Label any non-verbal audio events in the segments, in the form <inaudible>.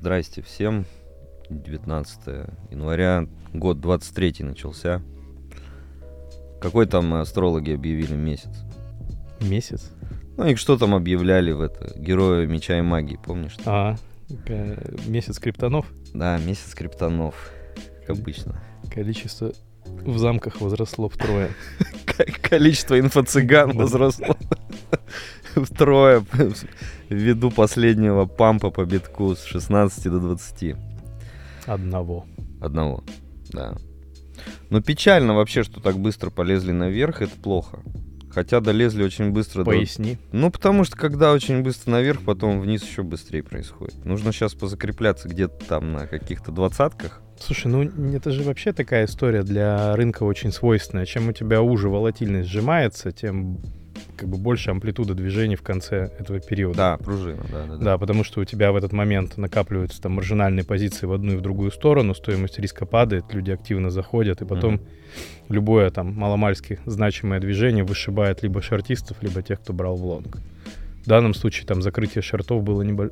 Здрасте всем. 19 января, год 23 начался. Какой там астрологи объявили месяц? Месяц? Ну и что там объявляли в это? Героя меча и магии, помнишь? А, месяц криптонов? Да, месяц криптонов, как обычно. Количество в замках возросло втрое. <laughs> Количество инфо-цыган возросло <laughs> втрое ввиду последнего пампа по битку с 16 до 20. Одного. Одного, да. Но печально вообще, что так быстро полезли наверх, это плохо. Хотя долезли очень быстро. Поясни. До... Ну, потому что когда очень быстро наверх, потом вниз еще быстрее происходит. Нужно сейчас позакрепляться где-то там на каких-то двадцатках. Слушай, ну это же вообще такая история для рынка очень свойственная. Чем у тебя уже волатильность сжимается, тем как бы больше амплитуда движений в конце этого периода. Да, пружина, да, да, да. Да, потому что у тебя в этот момент накапливаются там маржинальные позиции в одну и в другую сторону, стоимость риска падает, люди активно заходят, и потом mm-hmm. любое там маломальски значимое движение вышибает либо шортистов, либо тех, кто брал в лонг. В данном случае там закрытие шортов было небо...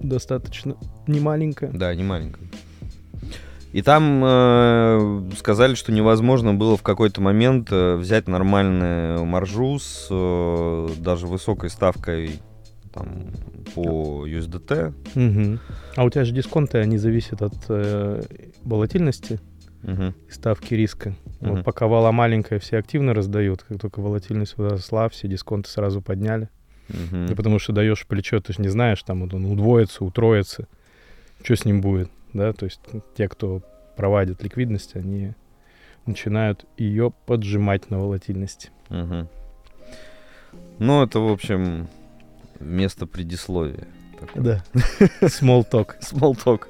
достаточно немаленькое. Да, немаленькое. И там э, сказали, что невозможно было в какой-то момент э, взять нормальную маржу с э, даже высокой ставкой там, по USDT. Угу. А у тебя же дисконты, они зависят от э, волатильности угу. и ставки риска. Угу. Вот пока вала маленькая, все активно раздают. Как только волатильность возросла, все дисконты сразу подняли. Угу. И потому что даешь плечо, ты же не знаешь, там вот он удвоится, утроится. Что с ним будет? Да, то есть те, кто проводит ликвидность, они начинают ее поджимать на волатильности. Угу. Ну, это, в общем, место предисловия. Такое. Да. <laughs> Small talk. Small talk.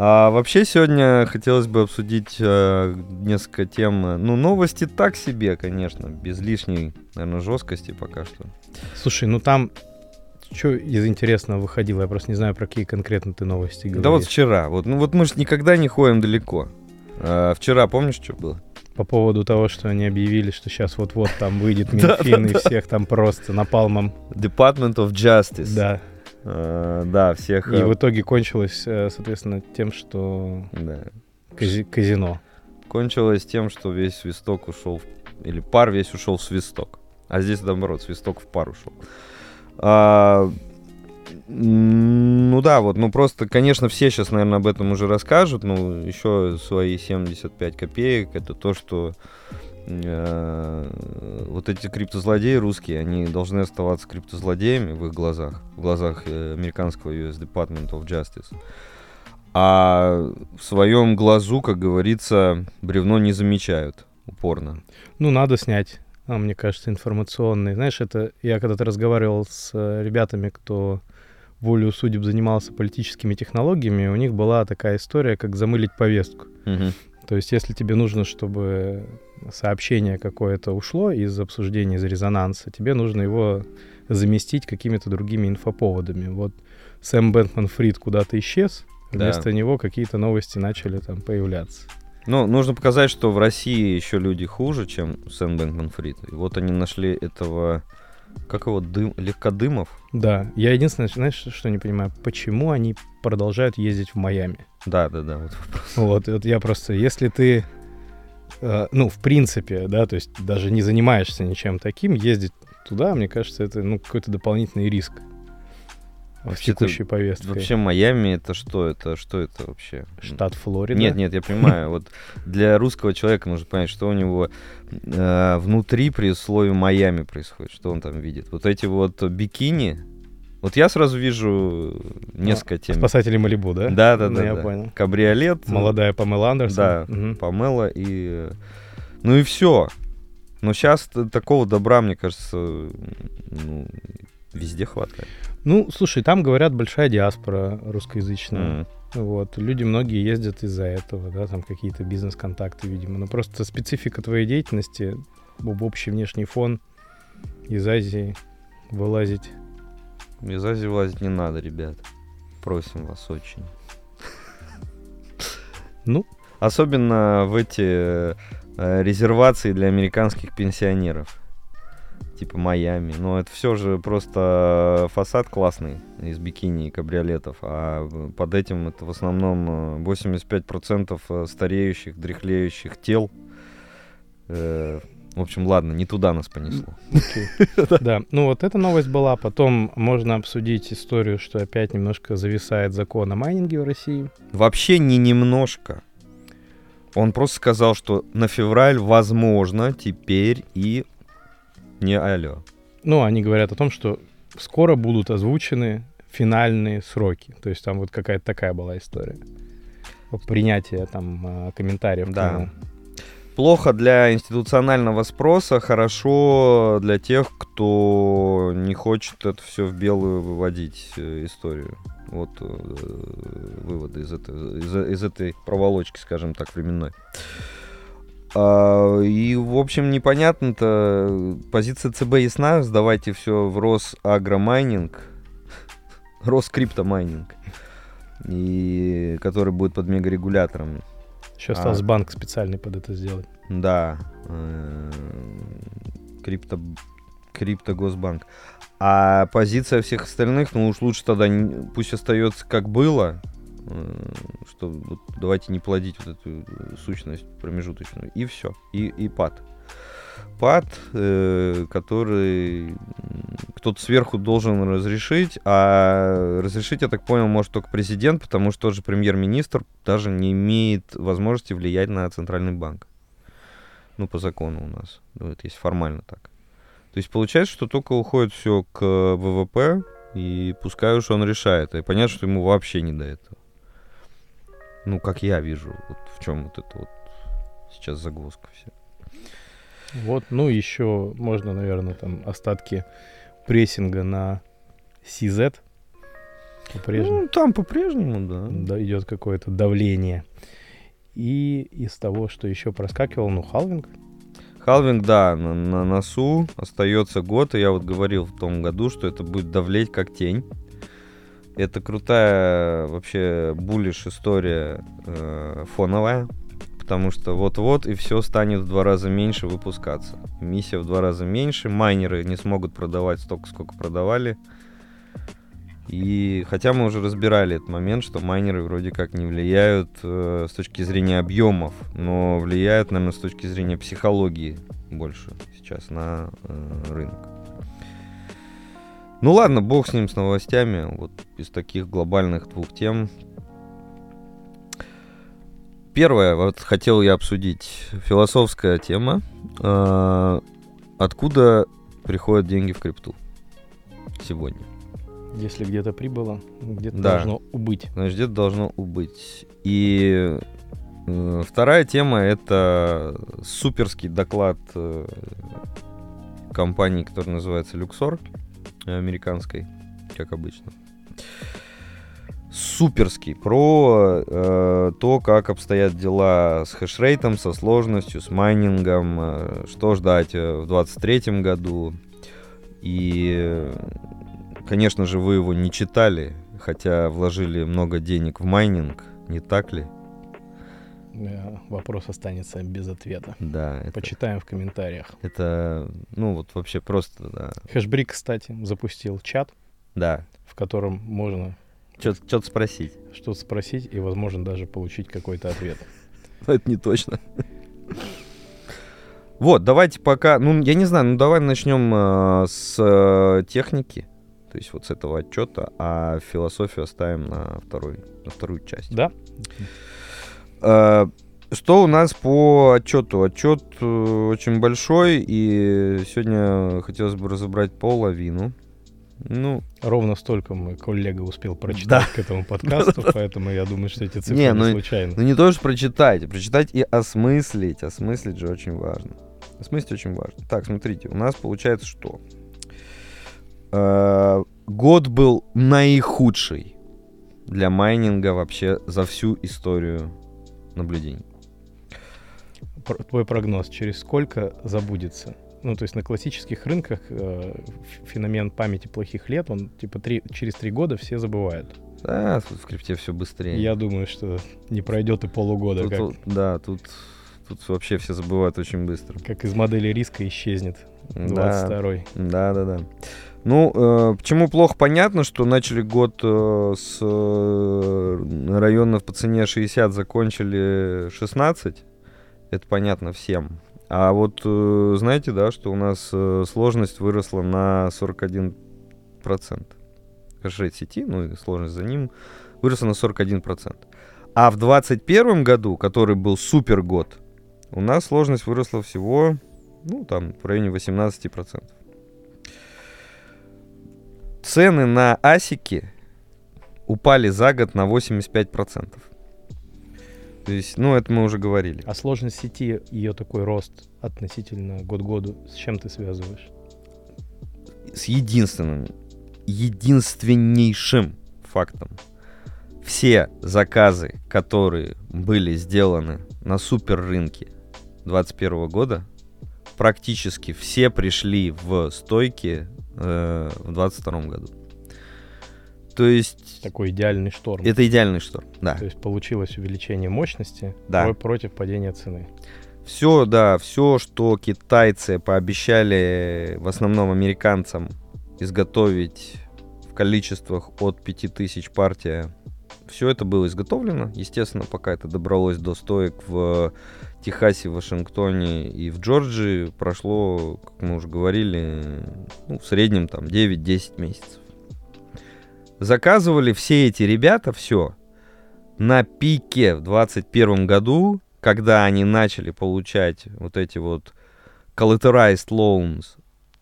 А вообще сегодня хотелось бы обсудить э, несколько тем. Ну, новости так себе, конечно, без лишней, наверное, жесткости пока что. Слушай, ну там что из интересного выходило? Я просто не знаю, про какие конкретно ты новости говоришь. Да вот вчера. Вот, ну вот мы же никогда не ходим далеко. А, вчера помнишь, что было? По поводу того, что они объявили, что сейчас вот-вот там выйдет <laughs> Минфин и всех там просто напалмом. Department of Justice. Да. Uh, да, всех... И uh... в итоге кончилось, э, соответственно, тем, что казино. Кончилось тем, что весь свисток ушел, или пар весь ушел в свисток. А здесь, наоборот, свисток в пар ушел. А, ну да, вот, ну просто, конечно, все сейчас, наверное, об этом уже расскажут, ну еще свои 75 копеек, это то, что э, вот эти криптозлодеи русские, они должны оставаться криптозлодеями в их глазах, в глазах э, американского US Department of Justice. А в своем глазу, как говорится, бревно не замечают упорно. Ну, надо снять мне кажется, информационный. Знаешь, это я когда-то разговаривал с э, ребятами, кто волю судеб занимался политическими технологиями, у них была такая история, как замылить повестку. Угу. То есть, если тебе нужно, чтобы сообщение какое-то ушло из обсуждения, из резонанса, тебе нужно его заместить какими-то другими инфоповодами. Вот Сэм Бэнкман Фрид куда-то исчез, вместо да. него какие-то новости начали там появляться. Ну, нужно показать, что в России еще люди хуже, чем Сэм Бэнкман Фрид. И вот они нашли этого, как его, дым, легкодымов. Да, я единственное, знаешь, что не понимаю, почему они продолжают ездить в Майами? Да, да, да, вот Вот, вот я просто, если ты, э, ну, в принципе, да, то есть даже не занимаешься ничем таким, ездить туда, мне кажется, это, ну, какой-то дополнительный риск в текущей повестке. Вообще Майами это что? Это что это вообще? Штат Флорида? Нет, нет, я понимаю. Вот для русского человека нужно понять, что у него э, внутри при слове Майами происходит, что он там видит. Вот эти вот бикини, вот я сразу вижу несколько а, тем. Спасатели Малибу, да? Да, да, ну, да. Я да. понял. Кабриолет. Молодая Памела Андерсон. Да, угу. Памела и... Ну и все. Но сейчас такого добра, мне кажется, ну, везде хватает. Ну, слушай, там, говорят, большая диаспора русскоязычная. Mm. Вот. Люди многие ездят из-за этого, да, там какие-то бизнес-контакты, видимо. Но просто специфика твоей деятельности, об общий внешний фон из Азии вылазить. Из Азии вылазить не надо, ребят. Просим вас очень. Ну? Особенно в эти э, резервации для американских пенсионеров. Типа Майами. Но это все же просто фасад классный из бикини и кабриолетов. А под этим это в основном 85% э, стареющих, дряхлеющих тел. Э, в общем, ладно, не туда нас понесло. Да, ну вот эта новость была. Потом можно обсудить историю, что опять немножко зависает закон о майнинге в России. Вообще не немножко. Он просто сказал, что на февраль возможно теперь и не алло. Ну, они говорят о том, что скоро будут озвучены финальные сроки. То есть там вот какая-то такая была история. Принятие там а, комментариев. Да. Плохо для институционального спроса, хорошо для тех, кто не хочет это все в белую выводить э, историю. Вот э, выводы из этой, из, из этой проволочки, скажем так, временной. А, и, в общем, непонятно-то. Позиция ЦБ ясна. Сдавайте все в Росагромайнинг. Роскриптомайнинг. И который будет под мегарегулятором. Остался а, банк специальный под это сделать. Да. Э, крипто, крипто Госбанк. А позиция всех остальных, ну уж лучше тогда пусть остается как было, что вот, давайте не плодить вот эту сущность промежуточную. И все. И, и пад. Пад, э, который кто-то сверху должен разрешить, а разрешить, я так понял, может только президент, потому что тоже премьер-министр даже не имеет возможности влиять на центральный банк. Ну, по закону у нас. Ну, это есть формально так. То есть получается, что только уходит все к ВВП, и пускай уж он решает. И понятно, что ему вообще не до этого. Ну, как я вижу, вот в чем вот это вот сейчас загвоздка вся. Вот, ну еще можно, наверное, там остатки прессинга на CZ. По-прежнему. Ну, там по-прежнему, да. Да, идет какое-то давление. И из того, что еще проскакивал, ну, халвинг, Халвинг, да, на, на носу остается год, и я вот говорил в том году, что это будет давлеть как тень. Это крутая вообще буллиш история э, фоновая, потому что вот-вот и все станет в два раза меньше выпускаться. Миссия в два раза меньше, майнеры не смогут продавать столько, сколько продавали. И хотя мы уже разбирали этот момент, что майнеры вроде как не влияют э, с точки зрения объемов, но влияют, наверное, с точки зрения психологии больше сейчас на э, рынок. Ну ладно, бог с ним, с новостями. Вот из таких глобальных двух тем. Первое, вот хотел я обсудить философская тема. Э, откуда приходят деньги в крипту сегодня? Если где-то прибыло, где-то да. должно убыть. Значит, где-то должно убыть. И э, вторая тема это суперский доклад э, компании, которая называется Luxor, американской, как обычно. Суперский про э, то, как обстоят дела с хешрейтом, со сложностью, с майнингом, э, что ждать э, в 2023 году. И Конечно же, вы его не читали, хотя вложили много денег в майнинг, не так ли? Вопрос останется без ответа. Да. Это, Почитаем в комментариях. Это, ну вот вообще просто, да. Хэшбрик, кстати, запустил чат. Да. В котором можно... Что-то спросить. Что-то спросить и, возможно, даже получить какой-то ответ. Но это не точно. Вот, давайте пока, ну, я не знаю, ну, давай начнем э, с э, техники то есть вот с этого отчета, а философию оставим на, второй, на вторую часть. Да. А, что у нас по отчету? Отчет э, очень большой, и сегодня хотелось бы разобрать половину. Ну, ровно столько мой коллега успел прочитать да. к этому подкасту, <laughs> поэтому я думаю, что эти цифры не, ну, случайно. Ну не то, что прочитать, а прочитать и осмыслить. Осмыслить же очень важно. Осмыслить очень важно. Так, смотрите, у нас получается что? Э, год был наихудший для майнинга вообще за всю историю наблюдений. Твой прогноз, через сколько забудется? Ну, то есть на классических рынках э, феномен памяти плохих лет, он типа три, через три года все забывают. Да, тут в крипте все быстрее. Я думаю, что не пройдет и полугода. Тут, как... Да, тут, тут вообще все забывают очень быстро. Как из модели риска исчезнет 22-й. Да, да, да. Ну, э, почему плохо понятно, что начали год э, с э, районов по цене 60, закончили 16. Это понятно всем. А вот э, знаете, да, что у нас э, сложность выросла на 41%. Хэшрейт сети, ну и сложность за ним, выросла на 41%. А в 2021 году, который был супер год, у нас сложность выросла всего, ну, там, в районе 18%. Цены на асики упали за год на 85%. То есть, ну, это мы уже говорили. А сложность сети, ее такой рост относительно год году, с чем ты связываешь? С единственным, единственнейшим фактом. Все заказы, которые были сделаны на супер рынке 2021 года, практически все пришли в стойки э, в 2022 году. То есть... Такой идеальный шторм. Это идеальный шторм, да. То есть получилось увеличение мощности да. против падения цены. Все, да, все, что китайцы пообещали в основном американцам изготовить в количествах от 5000 партия, все это было изготовлено. Естественно, пока это добралось до стоек в Техасе, Вашингтоне и в Джорджии, прошло, как мы уже говорили, ну, в среднем там 9-10 месяцев заказывали все эти ребята все на пике в 21 году, когда они начали получать вот эти вот collateralized loans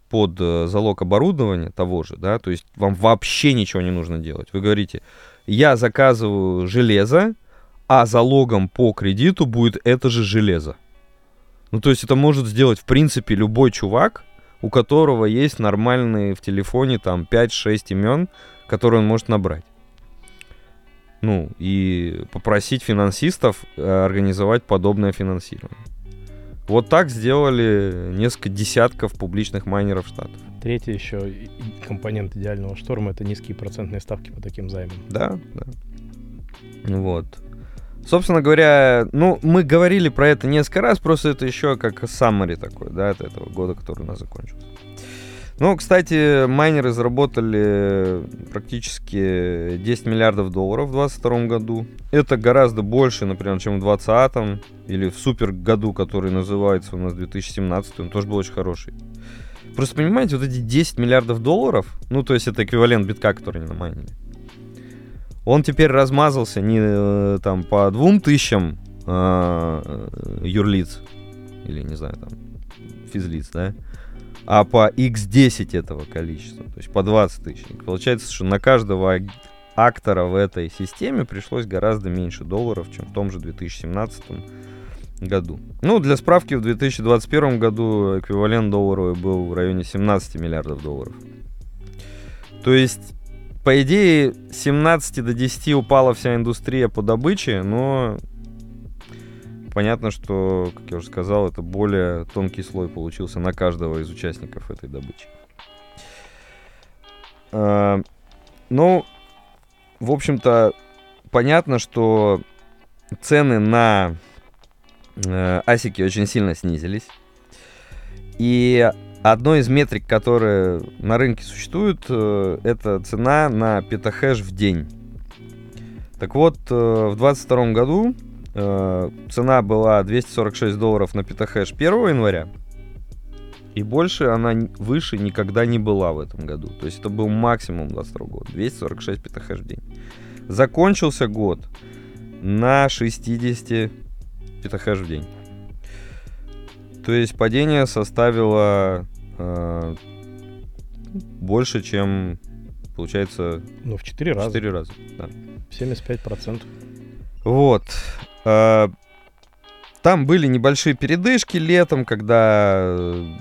под э, залог оборудования того же, да, то есть вам вообще ничего не нужно делать. Вы говорите, я заказываю железо, а залогом по кредиту будет это же железо. Ну, то есть это может сделать, в принципе, любой чувак, у которого есть нормальные в телефоне там 5-6 имен, который он может набрать. Ну, и попросить финансистов э, организовать подобное финансирование. Вот так сделали несколько десятков публичных майнеров штатов. Третий еще компонент идеального шторма это низкие процентные ставки по таким займам. Да, да. Вот. Собственно говоря, ну, мы говорили про это несколько раз, просто это еще как summary такой, да, от этого года, который у нас закончился. Ну, кстати, майнеры заработали практически 10 миллиардов долларов в 2022 году. Это гораздо больше, например, чем в 2020 или в супер году, который называется у нас 2017, он тоже был очень хороший. Просто понимаете, вот эти 10 миллиардов долларов, ну, то есть это эквивалент битка, который они намайнили, он теперь размазался не э, там по двум тысячам э, юрлиц, или, не знаю, там, физлиц, да, а по x10 этого количества, то есть по 20 тысяч. Получается, что на каждого актора в этой системе пришлось гораздо меньше долларов, чем в том же 2017 году. Ну, для справки, в 2021 году эквивалент долларовый был в районе 17 миллиардов долларов. То есть, по идее, с 17 до 10 упала вся индустрия по добыче, но понятно, что, как я уже сказал, это более тонкий слой получился на каждого из участников этой добычи. А, ну, в общем-то, понятно, что цены на э, асики очень сильно снизились. И одной из метрик, которые на рынке существуют, э, это цена на петахэш в день. Так вот, э, в 2022 году Э, цена была 246 долларов на петахэш 1 января. И больше она выше никогда не была в этом году. То есть это был максимум 22 года. 246 петахэш в день. Закончился год на 60 петахэш в день. То есть падение составило э, больше, чем получается... Ну, в 4 раза. 4 раза, да. 75%. Вот. Э, там были небольшие передышки летом, когда э,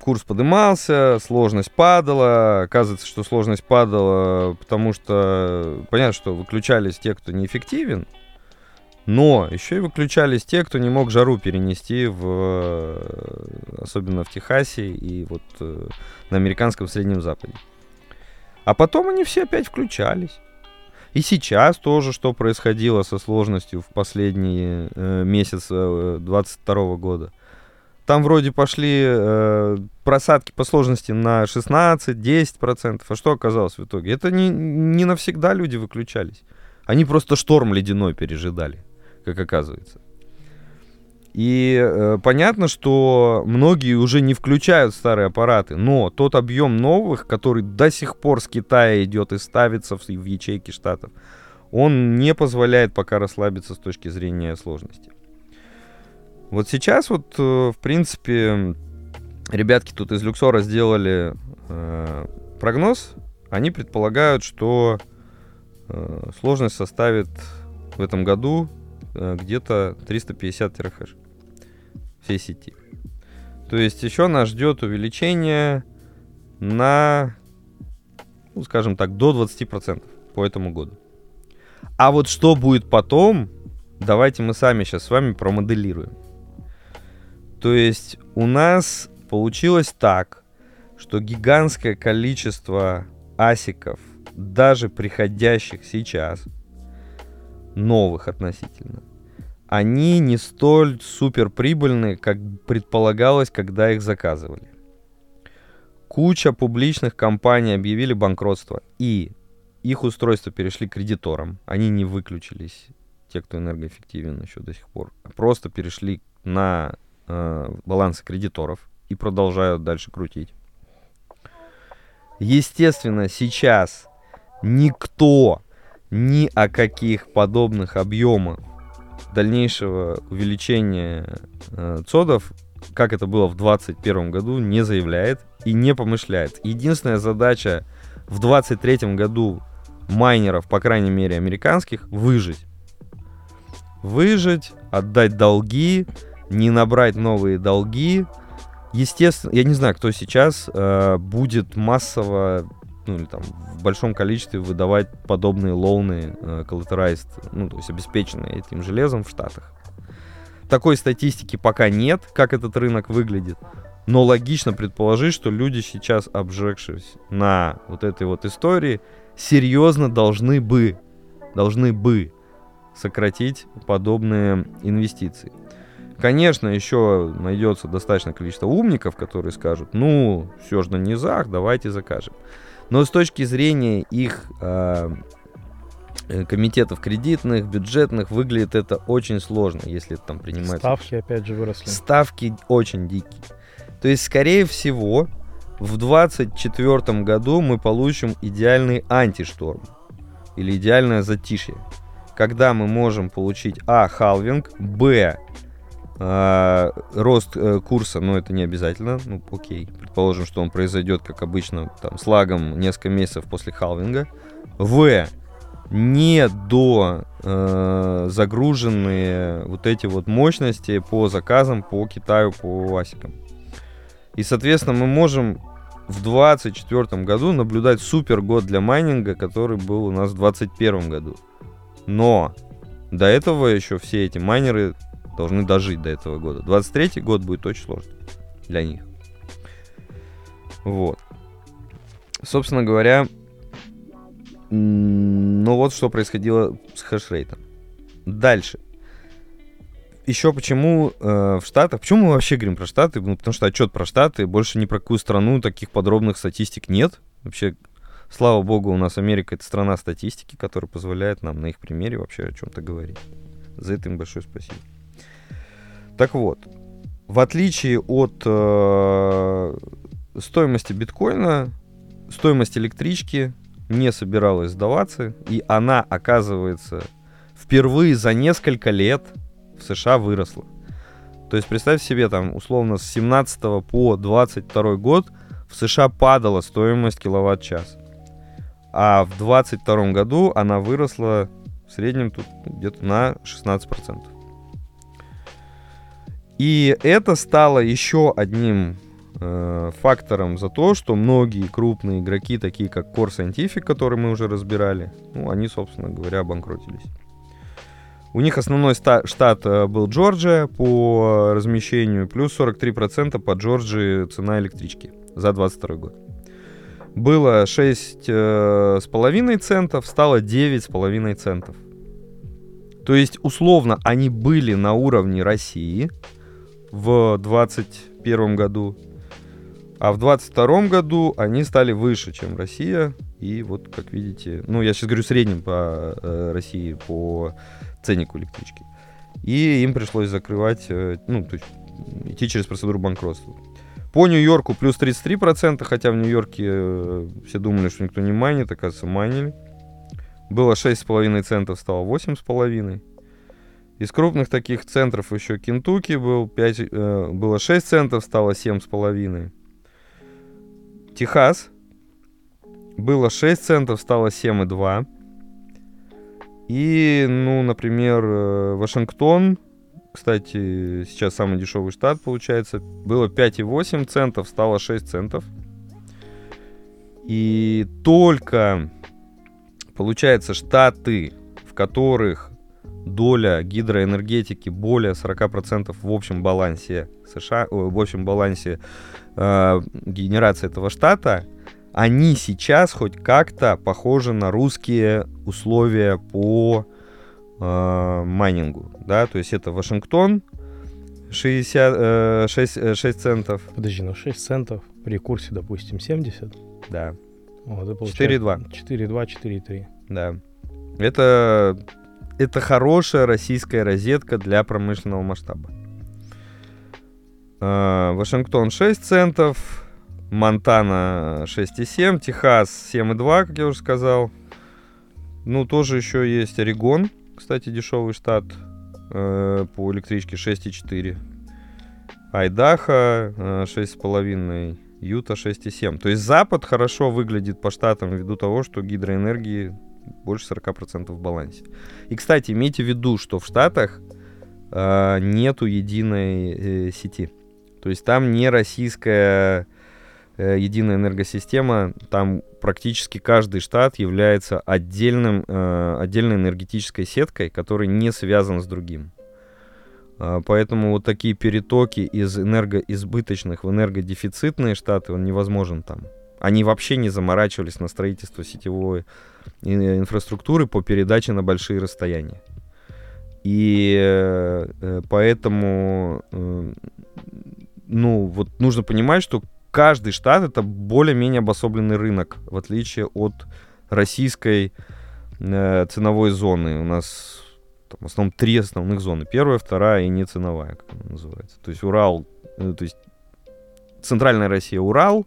курс подымался, сложность падала. Оказывается, что сложность падала, потому что понятно, что выключались те, кто неэффективен, но еще и выключались те, кто не мог жару перенести, в, э, особенно в Техасе и вот на американском Среднем Западе. А потом они все опять включались. И сейчас тоже, что происходило со сложностью в последние э, месяцы 2022 года. Там вроде пошли э, просадки по сложности на 16-10%. А что оказалось в итоге? Это не, не навсегда люди выключались. Они просто шторм ледяной пережидали, как оказывается. И э, понятно, что многие уже не включают старые аппараты, но тот объем новых, который до сих пор с Китая идет и ставится в, в ячейки штатов, он не позволяет пока расслабиться с точки зрения сложности. Вот сейчас вот, э, в принципе, ребятки тут из Люксора сделали э, прогноз. Они предполагают, что э, сложность составит в этом году где-то 350 терахеш всей сети. То есть еще нас ждет увеличение на, ну, скажем так, до 20% по этому году. А вот что будет потом, давайте мы сами сейчас с вами промоделируем. То есть у нас получилось так, что гигантское количество асиков, даже приходящих сейчас, новых относительно, они не столь супер прибыльны, как предполагалось, когда их заказывали. Куча публичных компаний объявили банкротство, и их устройства перешли кредиторам. Они не выключились, те, кто энергоэффективен еще до сих пор, а просто перешли на э, балансы кредиторов и продолжают дальше крутить. Естественно, сейчас никто ни о каких подобных объемах дальнейшего увеличения э, цодов, как это было в 2021 году, не заявляет и не помышляет. Единственная задача в 2023 году майнеров, по крайней мере американских, выжить. Выжить, отдать долги, не набрать новые долги. Естественно, я не знаю, кто сейчас э, будет массово ну, или там в большом количестве выдавать подобные лоуны э, collateralized, ну, то есть обеспеченные этим железом в Штатах. Такой статистики пока нет, как этот рынок выглядит. Но логично предположить, что люди сейчас, обжегшись на вот этой вот истории, серьезно должны бы, должны бы сократить подобные инвестиции. Конечно, еще найдется достаточно количество умников, которые скажут, ну, все же на низах, давайте закажем. Но с точки зрения их а, э, комитетов кредитных, бюджетных, выглядит это очень сложно, если там принимать... Ставки опять же выросли. Ставки очень дикие. То есть, скорее всего, в 2024 году мы получим идеальный антишторм или идеальное затишье, когда мы можем получить а. халвинг, б. А, рост э, курса, но это не обязательно, ну окей, предположим, что он произойдет, как обычно, там, с лагом несколько месяцев после халвинга. В. Не до э, загруженные вот эти вот мощности по заказам по Китаю, по асикам. И, соответственно, мы можем в 2024 году наблюдать супер год для майнинга, который был у нас в 2021 году. Но до этого еще все эти майнеры должны дожить до этого года. 23 год будет очень сложный для них. Вот. Собственно говоря, ну вот что происходило с хешрейтом. Дальше. Еще почему э, в Штатах, почему мы вообще говорим про Штаты? Ну, потому что отчет про Штаты, больше ни про какую страну таких подробных статистик нет. Вообще, слава богу, у нас Америка это страна статистики, которая позволяет нам на их примере вообще о чем-то говорить. За это им большое спасибо. Так вот, в отличие от э, стоимости биткоина, стоимость электрички не собиралась сдаваться, и она, оказывается, впервые за несколько лет в США выросла. То есть представь себе, там, условно, с 17 по 22 год в США падала стоимость киловатт-час. А в 22 году она выросла в среднем тут где-то на 16%. И это стало еще одним э, фактором за то, что многие крупные игроки, такие как Core Scientific, которые мы уже разбирали, ну, они, собственно говоря, обанкротились. У них основной штат э, был Джорджия по размещению, плюс 43% по Джорджии цена электрички за 22 год. было 6,5 центов, стало 9,5 центов. То есть, условно, они были на уровне России в 2021 году, а в 2022 году они стали выше, чем Россия. И вот, как видите, ну, я сейчас говорю в среднем по э, России по ценнику электрички. И им пришлось закрывать, э, ну, то есть идти через процедуру банкротства. По Нью-Йорку плюс 33%, хотя в Нью-Йорке э, все думали, что никто не майнит, оказывается, майнили. Было 6,5 центов, стало 8,5. Из крупных таких центров еще Кентукки был 5, э, было 6 центов, стало 7,5. Техас было 6 центов, стало 7,2. И, ну, например, э, Вашингтон, кстати, сейчас самый дешевый штат получается, было 5,8 центов, стало 6 центов. И только, получается, штаты, в которых доля гидроэнергетики более 40% в общем балансе США, в общем балансе э, генерации этого штата, они сейчас хоть как-то похожи на русские условия по э, майнингу, да, то есть это Вашингтон 60, э, 6, 6 центов. Подожди, ну 6 центов при курсе, допустим, 70? Да. Вот, 4,2. 4,2, 4,3. Да. Это, это хорошая российская розетка для промышленного масштаба. Э, Вашингтон 6 центов, Монтана 6,7, Техас 7,2, как я уже сказал. Ну, тоже еще есть Орегон, кстати, дешевый штат э, по электричке 6,4. Айдахо э, 6,5. Юта 6,7. То есть Запад хорошо выглядит по штатам ввиду того, что гидроэнергии больше 40% в балансе. И, кстати, имейте в виду, что в Штатах э, нету единой э, сети. То есть там не российская э, единая энергосистема, там практически каждый штат является отдельным, э, отдельной энергетической сеткой, которая не связана с другим. Э, поэтому вот такие перетоки из энергоизбыточных в энергодефицитные штаты, он невозможен там. Они вообще не заморачивались на строительство сетевой инфраструктуры по передаче на большие расстояния. И э, поэтому, э, ну, вот нужно понимать, что каждый штат это более-менее обособленный рынок, в отличие от российской э, ценовой зоны. У нас там, в основном три основных зоны. Первая, вторая и не ценовая, как она называется. То есть Урал, э, то есть центральная Россия Урал,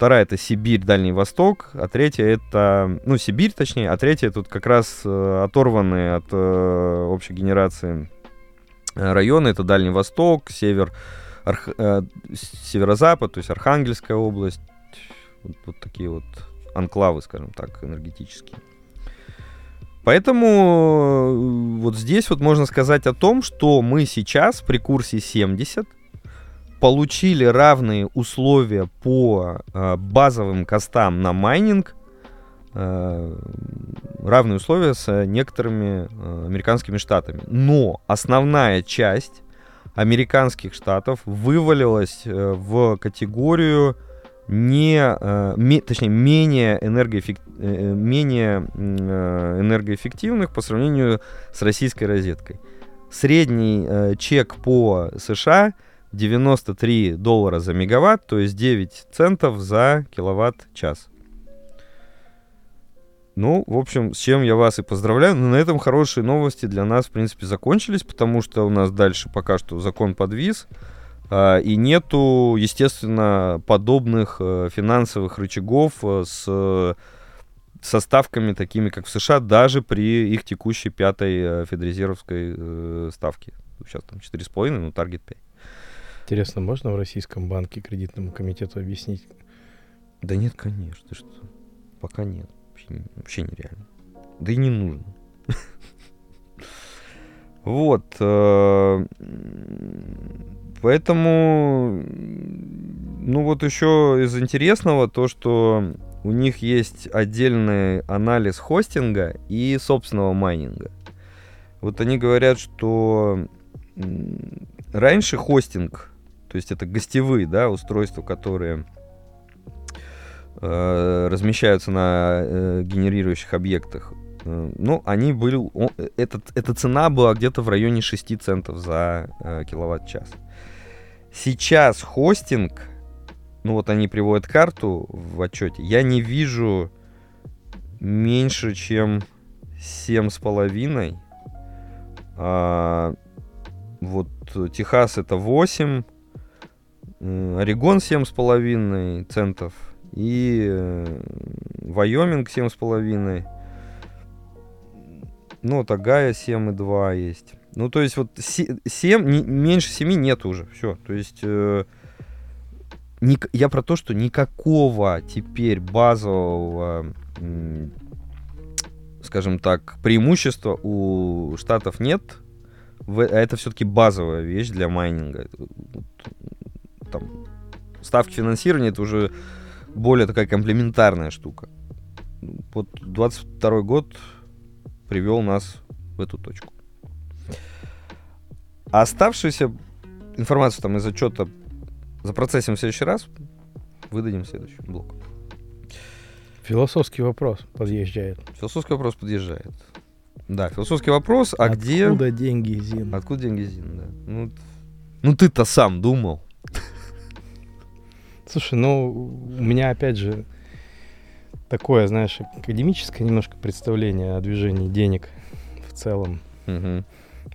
вторая это Сибирь, Дальний Восток, а третья это, ну, Сибирь точнее, а третья тут как раз э, оторванные от э, общей генерации э, районы, это Дальний Восток, север, Арх, э, северо-запад, то есть Архангельская область, вот, вот такие вот анклавы, скажем так, энергетические. Поэтому э, вот здесь вот можно сказать о том, что мы сейчас при курсе 70 получили равные условия по э, базовым костам на майнинг, э, равные условия с некоторыми э, американскими штатами. Но основная часть американских штатов вывалилась э, в категорию не, э, ме, точнее, менее, энергоэффект, э, менее э, энергоэффективных по сравнению с российской розеткой. Средний э, чек по США 93 доллара за мегаватт, то есть 9 центов за киловатт-час. Ну, в общем, с чем я вас и поздравляю. Но на этом хорошие новости для нас, в принципе, закончились, потому что у нас дальше пока что закон подвис. А, и нету, естественно, подобных э, финансовых рычагов э, с со ставками такими, как в США, даже при их текущей пятой э, федрезервской ставке. Сейчас там 4,5, но таргет 5. Интересно, можно в российском банке кредитному комитету объяснить? Да нет, конечно, что? Пока нет. Вообще, вообще нереально. Да и не нужно. Вот. Э, поэтому, ну вот еще из интересного то, что у них есть отдельный анализ хостинга и собственного майнинга. Вот они говорят, что раньше хостинг, то есть это гостевые да, устройства, которые э, размещаются на э, генерирующих объектах, э, ну, они были, о, этот, эта цена была где-то в районе 6 центов за э, киловатт-час. Сейчас хостинг, ну вот они приводят карту в отчете, я не вижу меньше, чем 7,5. А, вот Техас это 8, Орегон 7,5 центов и э, Вайоминг 7,5. Ну, вот Агая 7,2 есть. Ну, то есть вот 7, не, меньше 7 нет уже. Все. То есть э, ни, я про то, что никакого теперь базового, скажем так, преимущества у штатов нет. В, а это все-таки базовая вещь для майнинга. Там, ставки финансирования это уже более такая комплементарная штука. Вот 22 год привел нас в эту точку. А оставшуюся информацию там из отчета Запроцессим в следующий раз, выдадим следующий блок. Философский вопрос подъезжает. Философский вопрос подъезжает. Да, философский вопрос, а Откуда где... Откуда деньги, Зин? Откуда деньги, Зин, да. Ну, ну ты-то сам думал. Слушай, ну, у меня опять же такое, знаешь, академическое немножко представление о движении денег в целом. Угу.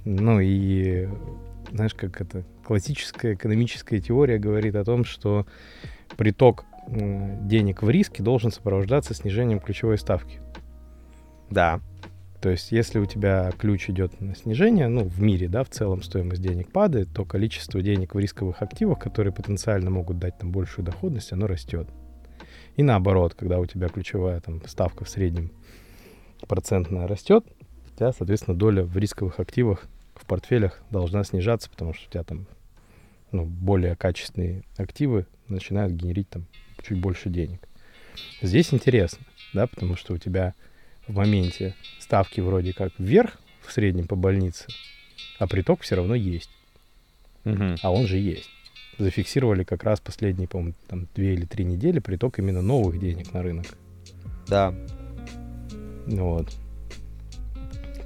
Ну и знаешь, как это, классическая экономическая теория говорит о том, что приток денег в риски должен сопровождаться снижением ключевой ставки. Да. То есть, если у тебя ключ идет на снижение, ну, в мире, да, в целом стоимость денег падает, то количество денег в рисковых активах, которые потенциально могут дать там большую доходность, оно растет. И наоборот, когда у тебя ключевая там ставка в среднем процентная растет, у тебя, соответственно, доля в рисковых активах в портфелях должна снижаться, потому что у тебя там ну, более качественные активы начинают генерить там чуть больше денег. Здесь интересно, да, потому что у тебя в моменте ставки вроде как вверх в среднем по больнице, а приток все равно есть. Угу. А он же есть. Зафиксировали как раз последние, по-моему, там две или три недели приток именно новых денег на рынок. Да. Вот.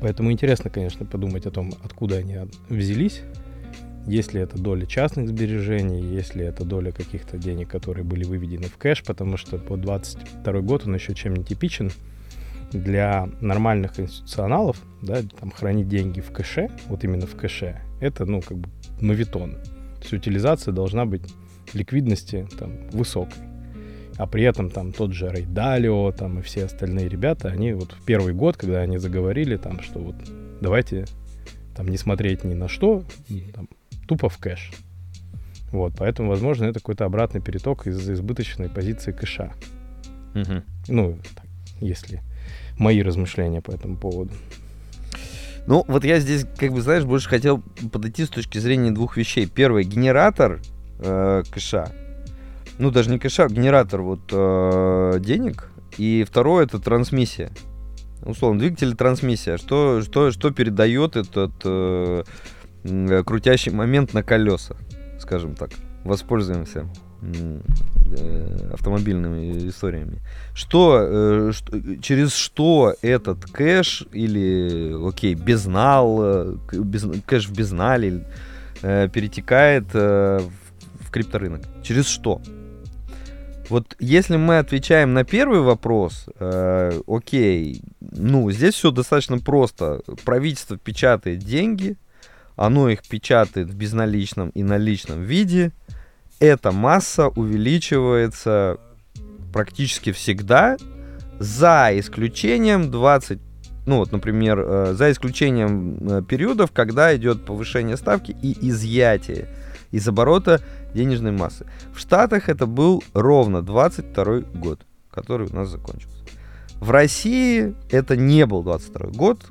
Поэтому интересно, конечно, подумать о том, откуда они взялись. Если это доля частных сбережений, если это доля каких-то денег, которые были выведены в кэш, потому что по 22 год он еще чем не типичен. Для нормальных институционалов, да, там хранить деньги в кэше, вот именно в кэше, это, ну, как бы мавитон. То есть утилизация должна быть ликвидности там высокой а при этом там тот же Рейдалио там и все остальные ребята, они вот в первый год, когда они заговорили там, что вот давайте там не смотреть ни на что, там, тупо в кэш. Вот, поэтому, возможно, это какой-то обратный переток из избыточной позиции кэша. Угу. Ну, так, если мои размышления по этому поводу. Ну, вот я здесь, как бы, знаешь, больше хотел подойти с точки зрения двух вещей. Первый, генератор э, кэша ну даже не кэша, а генератор вот э, денег. И второе это трансмиссия. Условно, двигатель трансмиссия. Что, что, что передает этот э, крутящий момент на колеса, скажем так. Воспользуемся э, автомобильными историями. Что, э, что, через что этот кэш или, окей, безнал, э, без, кэш в безнале э, перетекает э, в, в крипторынок? Через что? Вот если мы отвечаем на первый вопрос, э, окей, ну, здесь все достаточно просто. Правительство печатает деньги, оно их печатает в безналичном и наличном виде. Эта масса увеличивается практически всегда, за исключением 20, ну вот, например, э, за исключением э, периодов, когда идет повышение ставки и изъятие из оборота денежной массы. В Штатах это был ровно 22 год, который у нас закончился. В России это не был 22 год.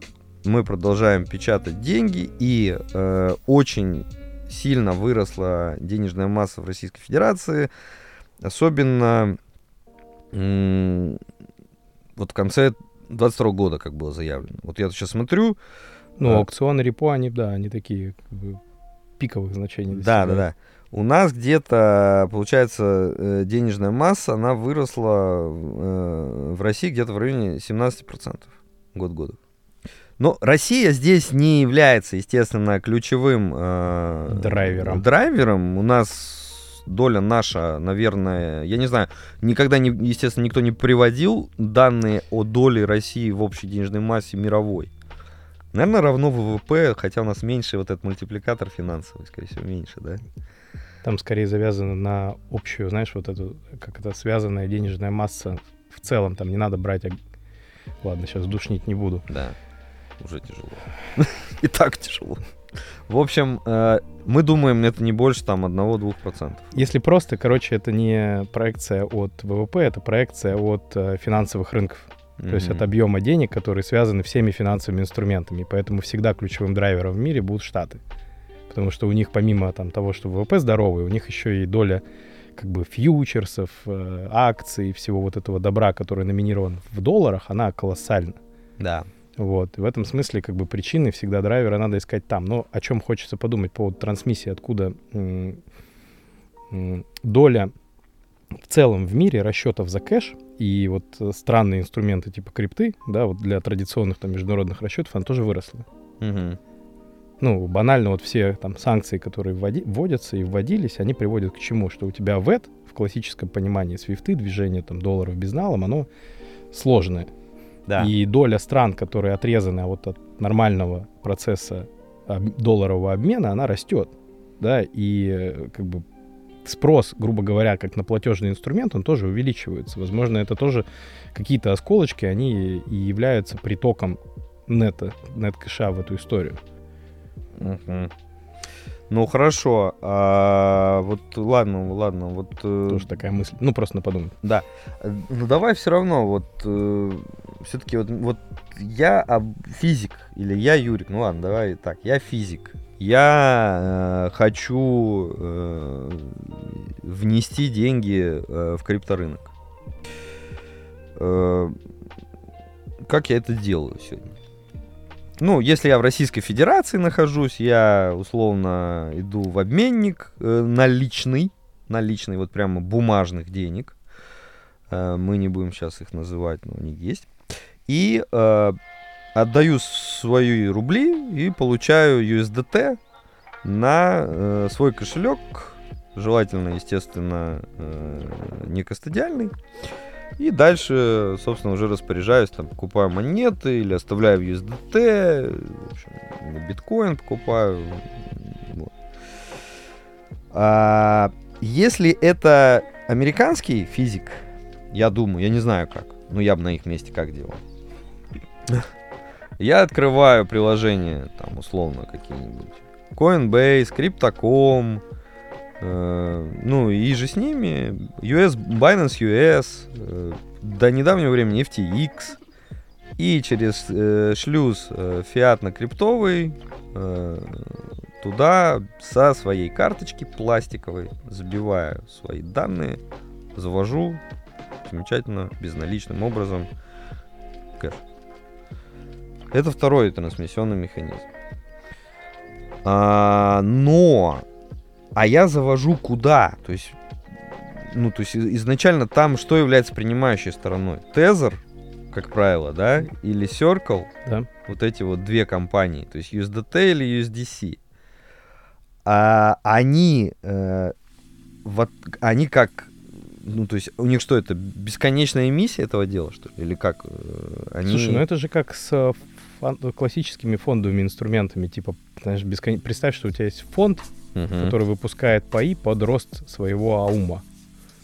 Мы продолжаем печатать деньги, и э, очень сильно выросла денежная масса в Российской Федерации, особенно э, вот в конце 22 года, как было заявлено. Вот я сейчас смотрю. Ну, а... аукционы репо, они, да, они такие как бы, пиковых значений. Да, да, да. У нас где-то, получается, э, денежная масса, она выросла э, в России где-то в районе 17% год года. Но Россия здесь не является, естественно, ключевым э, драйвером. драйвером. У нас доля наша, наверное, я не знаю, никогда, не, естественно, никто не приводил данные о доле России в общей денежной массе мировой. Наверное, равно ВВП, хотя у нас меньше вот этот мультипликатор финансовый, скорее всего, меньше, да? Там скорее завязано на общую, знаешь, вот эту, как это, связанная денежная масса в целом. Там не надо брать... Ладно, сейчас душнить не буду. Да, уже тяжело. <laughs> И так тяжело. В общем, э, мы думаем, это не больше там 1-2%. Если просто, короче, это не проекция от ВВП, это проекция от э, финансовых рынков. То есть от объема денег, которые связаны всеми финансовыми инструментами. Поэтому всегда ключевым драйвером в мире будут Штаты. Потому что у них помимо там, того, что ВВП здоровый, у них еще и доля как бы фьючерсов, э, акций, всего вот этого добра, который номинирован в долларах, она колоссальна. Да. Вот. И в этом смысле как бы причины всегда драйвера надо искать там. Но о чем хочется подумать по поводу трансмиссии, откуда м- м- доля в целом в мире расчетов за кэш и вот э, странные инструменты типа крипты, да, вот для традиционных там международных расчетов, она тоже выросла. Угу. Ну, банально вот все там санкции, которые вводи, вводятся и вводились, они приводят к чему? Что у тебя ВЭД в классическом понимании свифты, движение там долларов безналом, оно сложное. Да. И доля стран, которые отрезаны вот от нормального процесса долларового обмена, она растет. Да, и э, как бы спрос, грубо говоря, как на платежный инструмент, он тоже увеличивается. Возможно, это тоже какие-то осколочки, они и являются притоком нета, нет-кэша в эту историю. Мгм. Ну хорошо, а, вот ладно, ладно, вот э, Тоже такая мысль. Ну, просто на подумать. да, Э, ну давай все равно вот все-таки вот вот я об- физик или я Юрик, ну ладно, давай так, я физик, я э, хочу э, внести деньги э, в крипторынок. Э, как я это делаю сегодня? Ну, если я в Российской Федерации нахожусь, я условно иду в обменник э, наличный, наличный, вот прямо бумажных денег. Э, мы не будем сейчас их называть, но они есть. И э, отдаю свои рубли и получаю USDT на э, свой кошелек, желательно, естественно, э, не кастодиальный. И дальше, собственно, уже распоряжаюсь, там, покупаю монеты или оставляю в USDT, в общем, биткоин покупаю. Вот. А, если это американский физик, я думаю, я не знаю как, но я бы на их месте как делал. Я открываю приложение, там, условно, какие-нибудь. Coinbase, Crypto.com, ну и же с ними US, Binance US, э, до недавнего времени FTX, и через э, шлюз э, фиатно-криптовый э, туда со своей карточки пластиковой забиваю свои данные, завожу замечательно безналичным образом кэш. Это второй трансмиссионный механизм. А, но, а я завожу куда? То есть, ну, то есть изначально там что является принимающей стороной? Тезер, как правило, да, или Circle, Да. вот эти вот две компании, то есть USDT или USDC. А они, э, вот, они как, ну, то есть у них что, это бесконечная эмиссия этого дела, что ли? Или как? э, Они... Слушай, ну это же как с э, фон- классическими фондовыми инструментами. Типа, знаешь, бескон- представь, что у тебя есть фонд, Мгм. который выпускает паи под рост своего аума.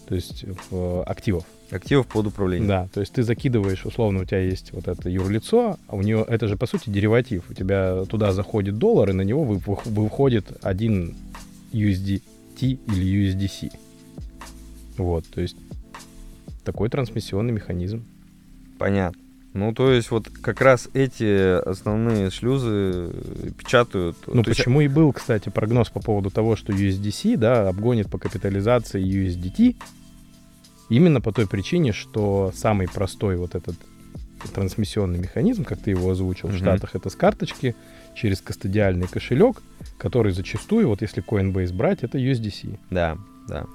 То есть э, активов. Активов под управлением. Да, то есть ты закидываешь, условно, у тебя есть вот это юрлицо, а у нее это же по сути дериватив. У тебя туда заходит доллар, и на него вы- вы- выходит один USDT или USDC. Вот, то есть такой трансмиссионный механизм. Понятно. Ну, то есть вот как раз эти основные шлюзы печатают... Ну, то есть- почему и был, кстати, прогноз по поводу того, что USDC, да, обгонит по капитализации USDT, именно по той причине, что самый простой вот этот трансмиссионный механизм, как ты его озвучил, Мгм. в Штатах это с карточки через кастодиальный кошелек, который зачастую, вот если Coinbase брать, это USDC. Да, да.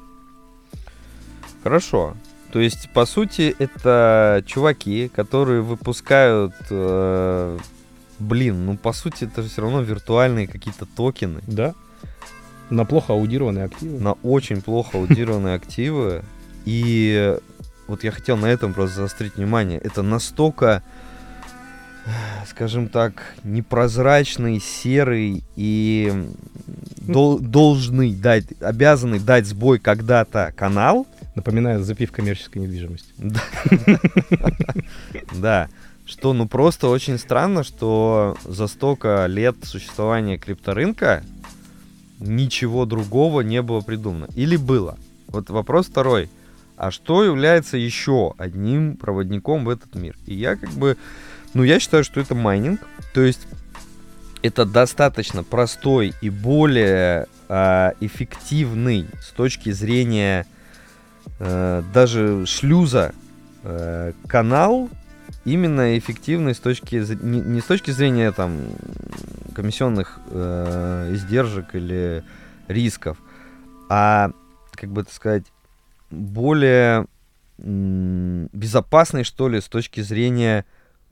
Хорошо. То есть, по сути, это чуваки, которые выпускают... э, блин, ну, по сути, это же все равно виртуальные какие-то токены Да. На плохо аудированные активы. на очень плохо аудированные активы. И вот я хотел на этом просто заострить внимание. Это настолько, скажем так, непрозрачный, серый и дол- должный дать, обязанный дать сбой когда-то канал, Напоминает запив коммерческой недвижимости. Да. Что, ну, просто очень странно, что за столько лет существования крипторынка ничего другого не было придумано. Или было. Вот вопрос второй. А что является еще одним проводником в этот мир? И я как бы... Ну, я считаю, что это майнинг. То есть это достаточно простой и более а, эффективный с точки зрения э, даже шлюза э, канал именно эффективный с точки не, не с точки зрения там комиссионных э, издержек или рисков, а как бы так сказать более м, безопасный что ли с точки зрения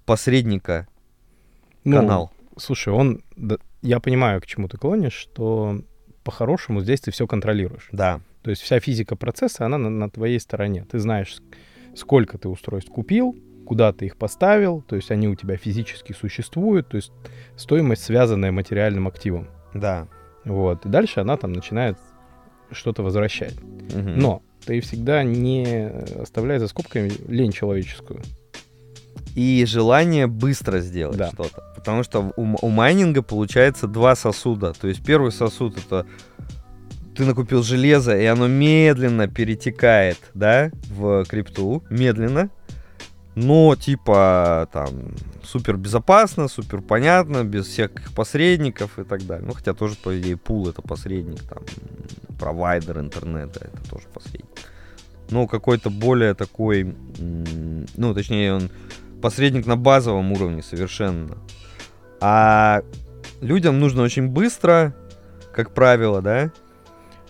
посредника Ну, канал. Слушай, он... да, я понимаю, к чему ты клонишь, что по-хорошему здесь ты все контролируешь. Да, То есть вся физика процесса, она на, на твоей стороне. Ты знаешь, сколько ты устройств купил, куда ты их поставил, то есть они у тебя физически существуют, то есть стоимость, связанная материальным активом. да. Вот. И дальше она там начинает что-то возвращать. Мгм. Но ты всегда не оставляй за скобками лень человеческую. и желание быстро сделать Да. что-то. Потому что у, у майнинга получается два сосуда. То есть первый сосуд это ты накупил железо, и оно медленно перетекает, да, в крипту, медленно, но типа там супер безопасно, супер понятно, без всяких посредников и так далее. Ну, хотя тоже, по идее, пул это посредник, там, провайдер интернета это тоже посредник. Ну, какой-то более такой, ну, точнее, он посредник на базовом уровне совершенно. А людям нужно очень быстро, как правило, да?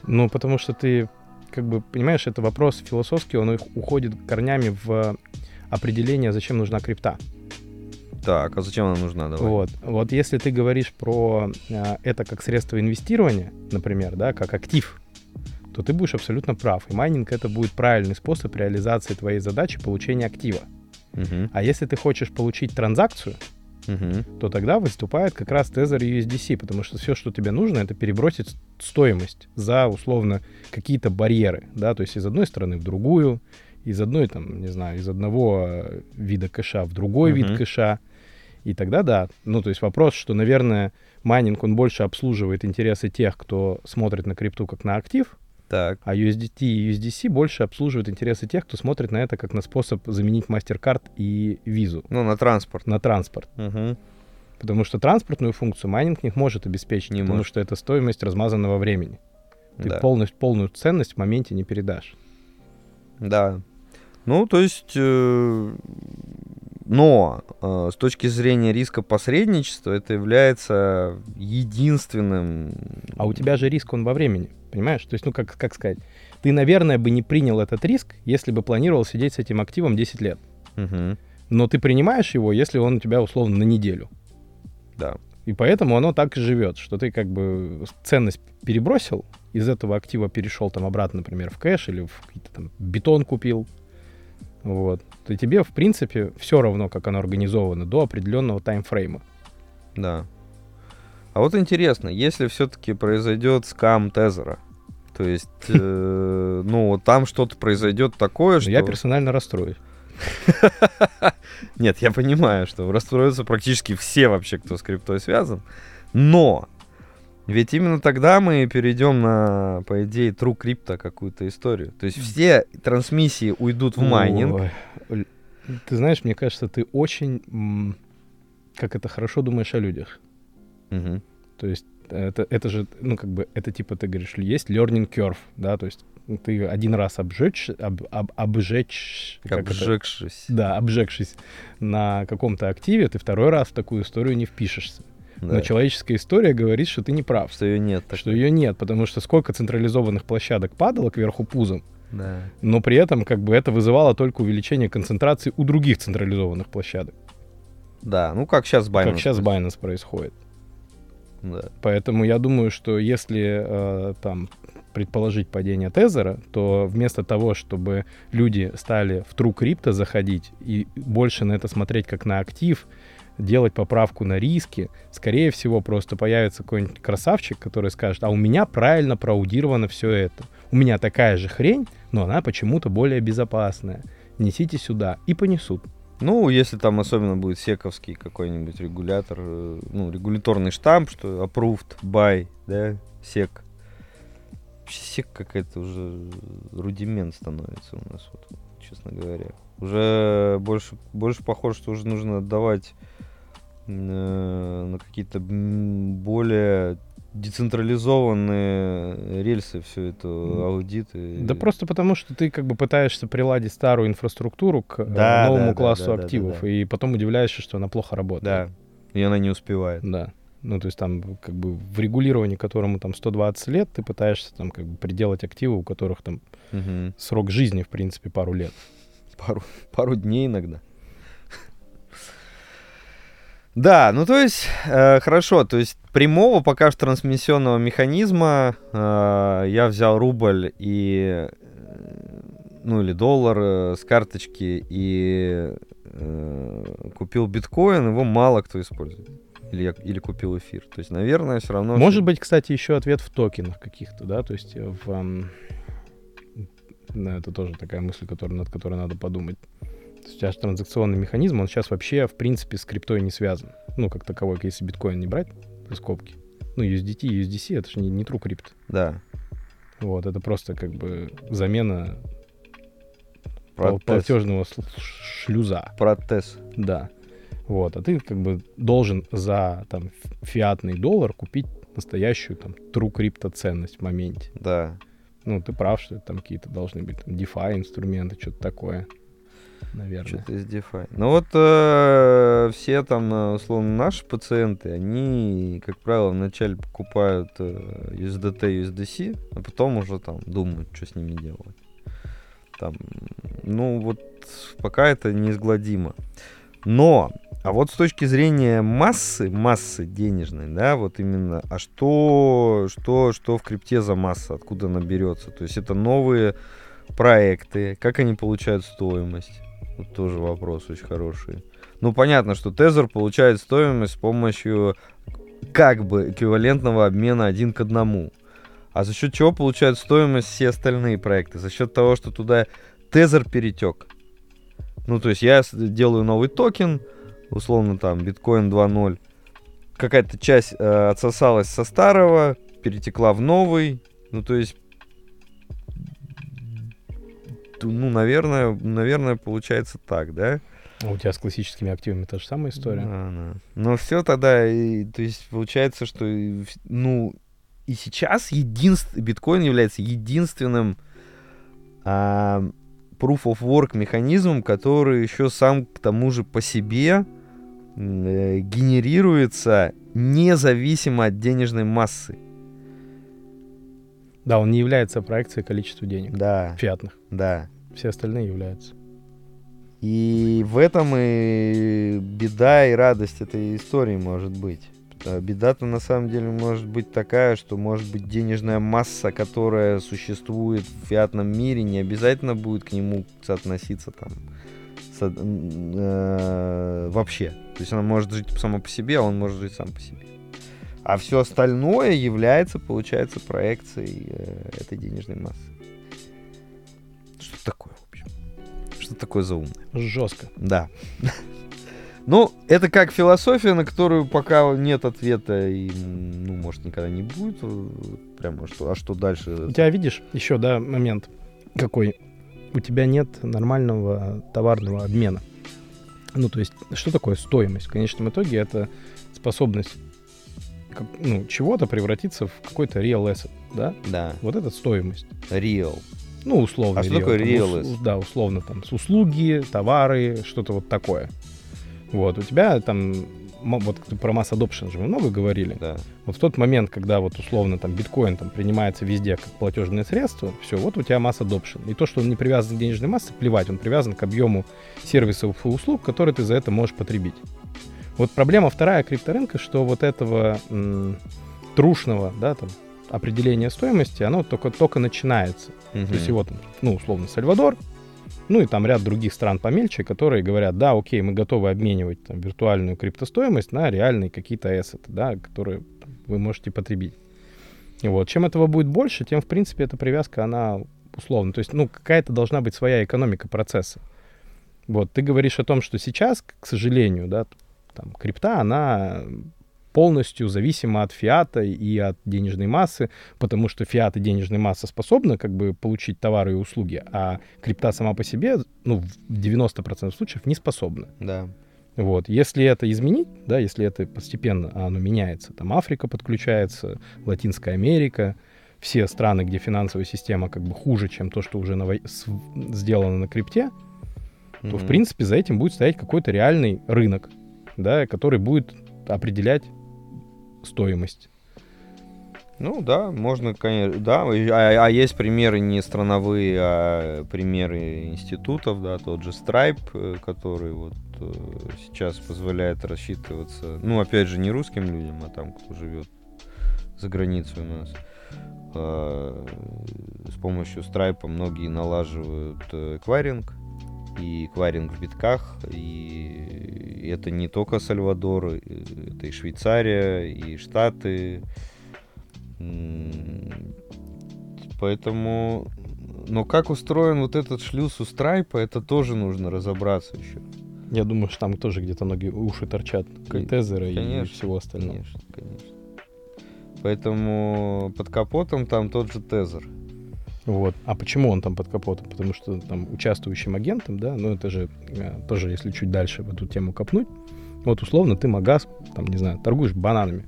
Ну, потому что ты, как бы, понимаешь, это вопрос философский, он уходит корнями в определение, зачем нужна крипта. Так, а зачем она нужна? Давай. Вот. Вот если ты говоришь про а, это как средство инвестирования, например, да, как актив, то ты будешь абсолютно прав. И майнинг это будет правильный способ реализации твоей задачи получения актива. Мгм, А если ты хочешь получить транзакцию, мгм. то тогда выступает как раз тезер USDC, потому что все, что тебе нужно, это перебросить стоимость за, условно, какие-то барьеры, да, то есть из одной стороны в другую, из одной, там, не знаю, из одного э, вида кэша в другой Мгм. вид кэша, и тогда да. Ну, то есть вопрос, что, наверное, майнинг, он больше обслуживает интересы тех, кто смотрит на крипту как на актив, Так, а USDT и USDC больше обслуживают интересы тех, кто смотрит на это как на способ заменить MasterCard и визу ну, на транспорт. на транспорт. Мгм. Потому что транспортную функцию майнинг не может обеспечить, Не потому может. что это стоимость размазанного времени. Ты Да. полностью, полную ценность в моменте не передашь. Да. Ну, то есть, э, но э, с точки зрения риска посредничества это является единственным. А у тебя же риск он во времени, понимаешь? То есть, ну, как, как сказать, ты, наверное, бы не принял этот риск, если бы планировал сидеть с этим активом 10 лет. Мгм. Но ты принимаешь его, если он у тебя, условно, на неделю. Да. И поэтому оно так и живет, что ты как бы ценность перебросил, из этого актива перешел там обратно, например, в кэш или в какие-то там бетон купил, вот, то тебе, в принципе, все равно, как оно организовано до определенного таймфрейма. Да. А вот интересно, если все-таки произойдет скам Тезера, то есть, <laughs> э, ну, там что-то произойдет такое, Но что... Я персонально расстроюсь. <laughs> Нет, я понимаю, что расстроятся практически все вообще, кто с криптой связан. Но ведь именно тогда мы перейдем на, по идее, true крипто какую-то историю. То есть все трансмиссии уйдут в майнинг. Ты знаешь, мне кажется, ты очень, как это, хорошо думаешь о людях. Мгм. То есть это, это же, ну, как бы, это типа, ты говоришь, есть learning curve, да, то есть ты один раз обжечь, об, об, обжечь, это? Обжегшись. да, обжегшись на каком-то активе, ты второй раз в такую историю не впишешься. Да. Но человеческая история говорит, что ты не прав, Что ее нет. что ее нет, потому что сколько централизованных площадок падало кверху пузом, Да. но при этом как бы это вызывало только увеличение концентрации у других централизованных площадок, Да, ну как сейчас Binance. как сейчас Binance происходит. Да. Поэтому я думаю, что если э, там предположить падение Тезера, то вместо того, чтобы люди стали в True Crypto заходить и больше на это смотреть как на актив, делать поправку на риски, скорее всего, просто появится какой-нибудь красавчик, который скажет, а у меня правильно проаудировано все это. У меня такая же хрень, но она почему-то более безопасная. Несите сюда. И понесут. Ну, если там особенно будет сековский какой-нибудь регулятор, э, ну, регуляторный штамп, что approved by, да, сек. Сек какая-то уже рудимент становится у нас, вот, честно говоря. Уже больше, больше похоже, что уже нужно отдавать э, на какие-то более децентрализованные рельсы все это аудиты. Да просто потому, что ты как бы пытаешься приладить старую инфраструктуру к э, Да, новому да, да, классу да, да, активов, да. и потом удивляешься, что она плохо работает. Да, и она не успевает. Да. Ну, то есть там как бы в регулировании, которому там 120 лет, ты пытаешься там как бы приделать активы, у которых там Мгм. срок жизни, в принципе, пару лет. Пару, пару дней иногда. Да, ну то есть, э, хорошо, то есть прямого пока что трансмиссионного механизма э, я взял рубль и, э, ну или доллар э, с карточки и э, купил биткоин, его мало кто использует. Или, я, или купил эфир. То есть, наверное, все равно... Может быть, кстати, еще ответ в токенах каких-то, да, то есть э, в... да, это тоже такая мысль, которую, над которой надо подумать. То есть же транзакционный механизм, он сейчас вообще, в принципе, с криптой не связан. Ну, как таковой, если биткоин не брать скобки. Ну, USDT, USDC, это же не, не true крипт. Да. Вот, это просто как бы замена Протез. платежного шлюза. Протез. Да. Вот, а ты как бы должен за там фиатный доллар купить настоящую там true крипто ценность в моменте. Да. Ну, ты прав, что это там какие-то должны быть там, DeFi инструменты, что-то такое. Наверное. Что-то из DeFi. Ну вот э, все там, э, условно, наши пациенты, они, как правило, вначале покупают э, USDT, USDC, а потом уже там думают, что с ними делать. Там, ну вот пока это неизгладимо. Но, а вот с точки зрения массы, массы денежной, да, вот именно, а что, что, что в крипте за масса, откуда она берется? То есть это новые проекты, как они получают стоимость? Вот тоже вопрос очень хороший. Ну, понятно, что Тезер получает стоимость с помощью как бы эквивалентного обмена один к одному. А за счет чего получают стоимость все остальные проекты? За счет того, что туда Тезер перетек. Ну, то есть я делаю новый токен, условно там биткоин 2.0. Какая-то часть э, отсосалась со старого, перетекла в новый. Ну, то есть ну, наверное, наверное, получается так, да? А у тебя с классическими активами та же самая история? Да, да. Но все тогда, и, то есть получается, что, ну, и сейчас единств... биткоин является единственным а, proof of work механизмом, который еще сам к тому же по себе э, генерируется независимо от денежной массы. Да, он не является проекцией количества денег Да, фиатных. да. Все остальные являются. И в этом и беда и радость этой истории может быть. Беда-то на самом деле может быть такая, что может быть денежная масса, которая существует в фиатном мире, не обязательно будет к нему соотноситься там со- э, вообще. То есть она может жить сама по себе, а он может жить сам по себе. А все остальное является, получается, проекцией э, этой денежной массы. Что такое, в общем? Что такое за умное? Жестко. Да. <laughs> Ну, это как философия, на которую пока нет ответа, и, ну, может, никогда не будет. э, Прямо что, а что дальше? У тебя, видишь, еще, да, момент какой? У тебя нет нормального товарного обмена. Ну, то есть, что такое стоимость? В конечном итоге это способность как- ну, чего-то превратиться в какой-то real asset, да? Да. Вот это стоимость. Real. Ну, условно. А что такое real ус- Да, условно, там, с услуги, товары, что-то вот такое. Вот, у тебя там, вот про масс adoption же мы много говорили. Да. Вот в тот момент, когда вот условно там биткоин там принимается везде как платежное средство, все, вот у тебя масса adoption. И то, что он не привязан к денежной массе, плевать, он привязан к объему сервисов и услуг, которые ты за это можешь потребить. Вот проблема вторая крипторынка, что вот этого м, трушного, да, там, определения стоимости, оно только, только начинается. Мгм. То есть его там, ну, условно, Сальвадор, ну и там ряд других стран помельче, которые говорят, да, окей, мы готовы обменивать там, виртуальную криптостоимость на реальные какие-то ассеты, да, которые там, вы можете потребить. Вот. Чем этого будет больше, тем, в принципе, эта привязка, она условно. То есть, ну, какая-то должна быть своя экономика процесса. Вот, ты говоришь о том, что сейчас, к сожалению, да, там, крипта, она полностью зависима от фиата и от денежной массы, потому что фиат и денежная масса способны как бы получить товары и услуги, а крипта сама по себе, ну, в 90% случаев не способна. Да. Вот. Если это изменить, да, если это постепенно оно меняется, там Африка подключается, Латинская Америка, все страны, где финансовая система как бы хуже, чем то, что уже на с- сделано на крипте, то, в принципе, за этим будет стоять какой-то реальный рынок, да, который будет определять стоимость. Ну да, можно, конечно, да. А, а есть примеры не страновые, а примеры институтов, да, тот же Stripe, э, который вот э, сейчас позволяет рассчитываться, ну, опять же, не русским людям, а там, кто живет за границей у нас. А, С помощью Stripe многие налаживают эквайринг, и эквайринг в битках, и это не только Сальвадор, э, это и Швейцария, и Штаты, Поэтому... Но как устроен вот этот шлюз у Страйпа, это тоже нужно разобраться еще. Я думаю, что там тоже где-то ноги уши торчат, тезера и всего остального. Конечно, конечно. Поэтому под капотом там тот же тезер. Вот. А почему он там под капотом? Потому что там участвующим агентом, да, ну это же э, тоже, если чуть дальше в эту тему копнуть, вот условно ты магаз, там, не знаю, торгуешь бананами,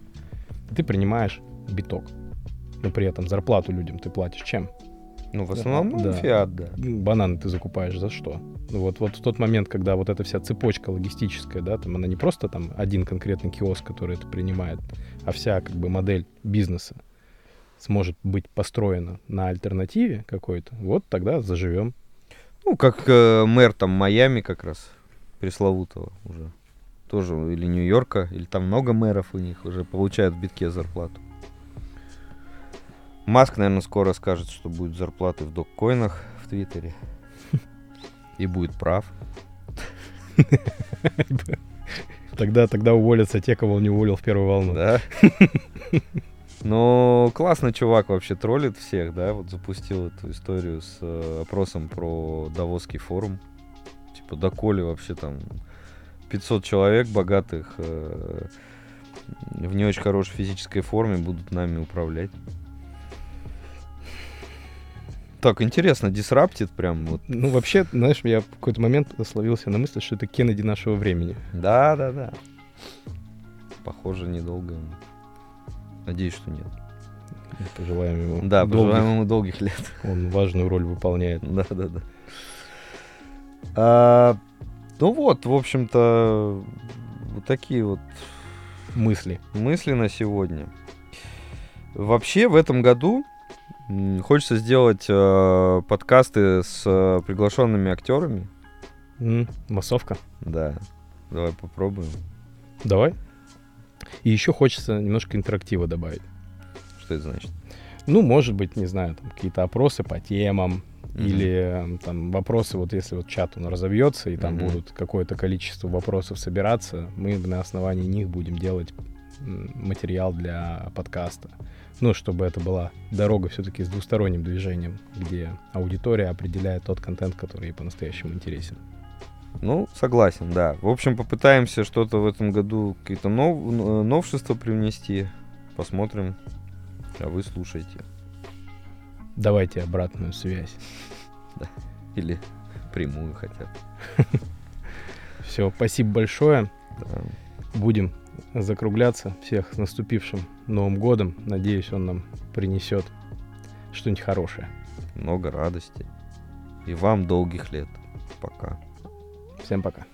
ты принимаешь биток, но при этом зарплату людям ты платишь чем? Ну, в основном да. фиат, да. Бананы ты закупаешь за что? Вот, вот в тот момент, когда вот эта вся цепочка логистическая, да, там она не просто там один конкретный киоск, который это принимает, а вся как бы модель бизнеса сможет быть построена на альтернативе какой-то, вот тогда заживем. Ну, как э, мэр там Майами как раз, пресловутого уже. Тоже, или Нью-Йорка, или там много мэров у них уже получают в битке зарплату. Маск, наверное, скоро скажет, что будет зарплаты в доккоинах в Твиттере. И будет прав. <laughs> Тогда, тогда уволятся те, кого он не уволил в первую волну. Да. <laughs> Ну, классно чувак вообще троллит всех, да, вот запустил эту историю с э, опросом про Давосский форум. Типа, доколе вообще там 500 человек богатых э, в не очень хорошей физической форме будут нами управлять. Так, интересно, дисраптит прям вот. Ну, вообще, знаешь, я в какой-то момент словился на мысли, что это Кеннеди нашего времени. Да, да, да. Похоже, недолго. ему. Надеюсь, что нет. Пожелаем ему Да, долгих- пожелаем ему долгих лет. Он важную роль выполняет. Да, да, да. А, ну вот, в общем-то, вот такие вот Мысли. мысли на сегодня. Вообще в этом году хочется сделать э, подкасты с э, приглашенными актерами. М, Массовка. Да, давай попробуем. Давай. И еще хочется немножко интерактива добавить. Что это значит? Ну, может быть, не знаю, там какие-то опросы по темам, Мгм. или э, там вопросы, вот если вот чат он разовьется, и там Мгм. будут какое-то количество вопросов собираться, мы на основании них будем делать материал для подкаста. Ну, чтобы это была дорога все-таки с двусторонним движением, где аудитория определяет тот контент, который ей по-настоящему интересен. Ну, согласен, да. В общем, попытаемся что-то в этом году, какие-то нов- н- новшества привнести. Посмотрим. А вы слушайте. Давайте обратную связь. <laughs> Или прямую хотя бы. <laughs> Все, спасибо большое. Да. Будем закругляться. Всех с наступившим Новым годом. Надеюсь, он нам принесет что-нибудь хорошее. Много радости. И вам долгих лет. Пока. Всем пока.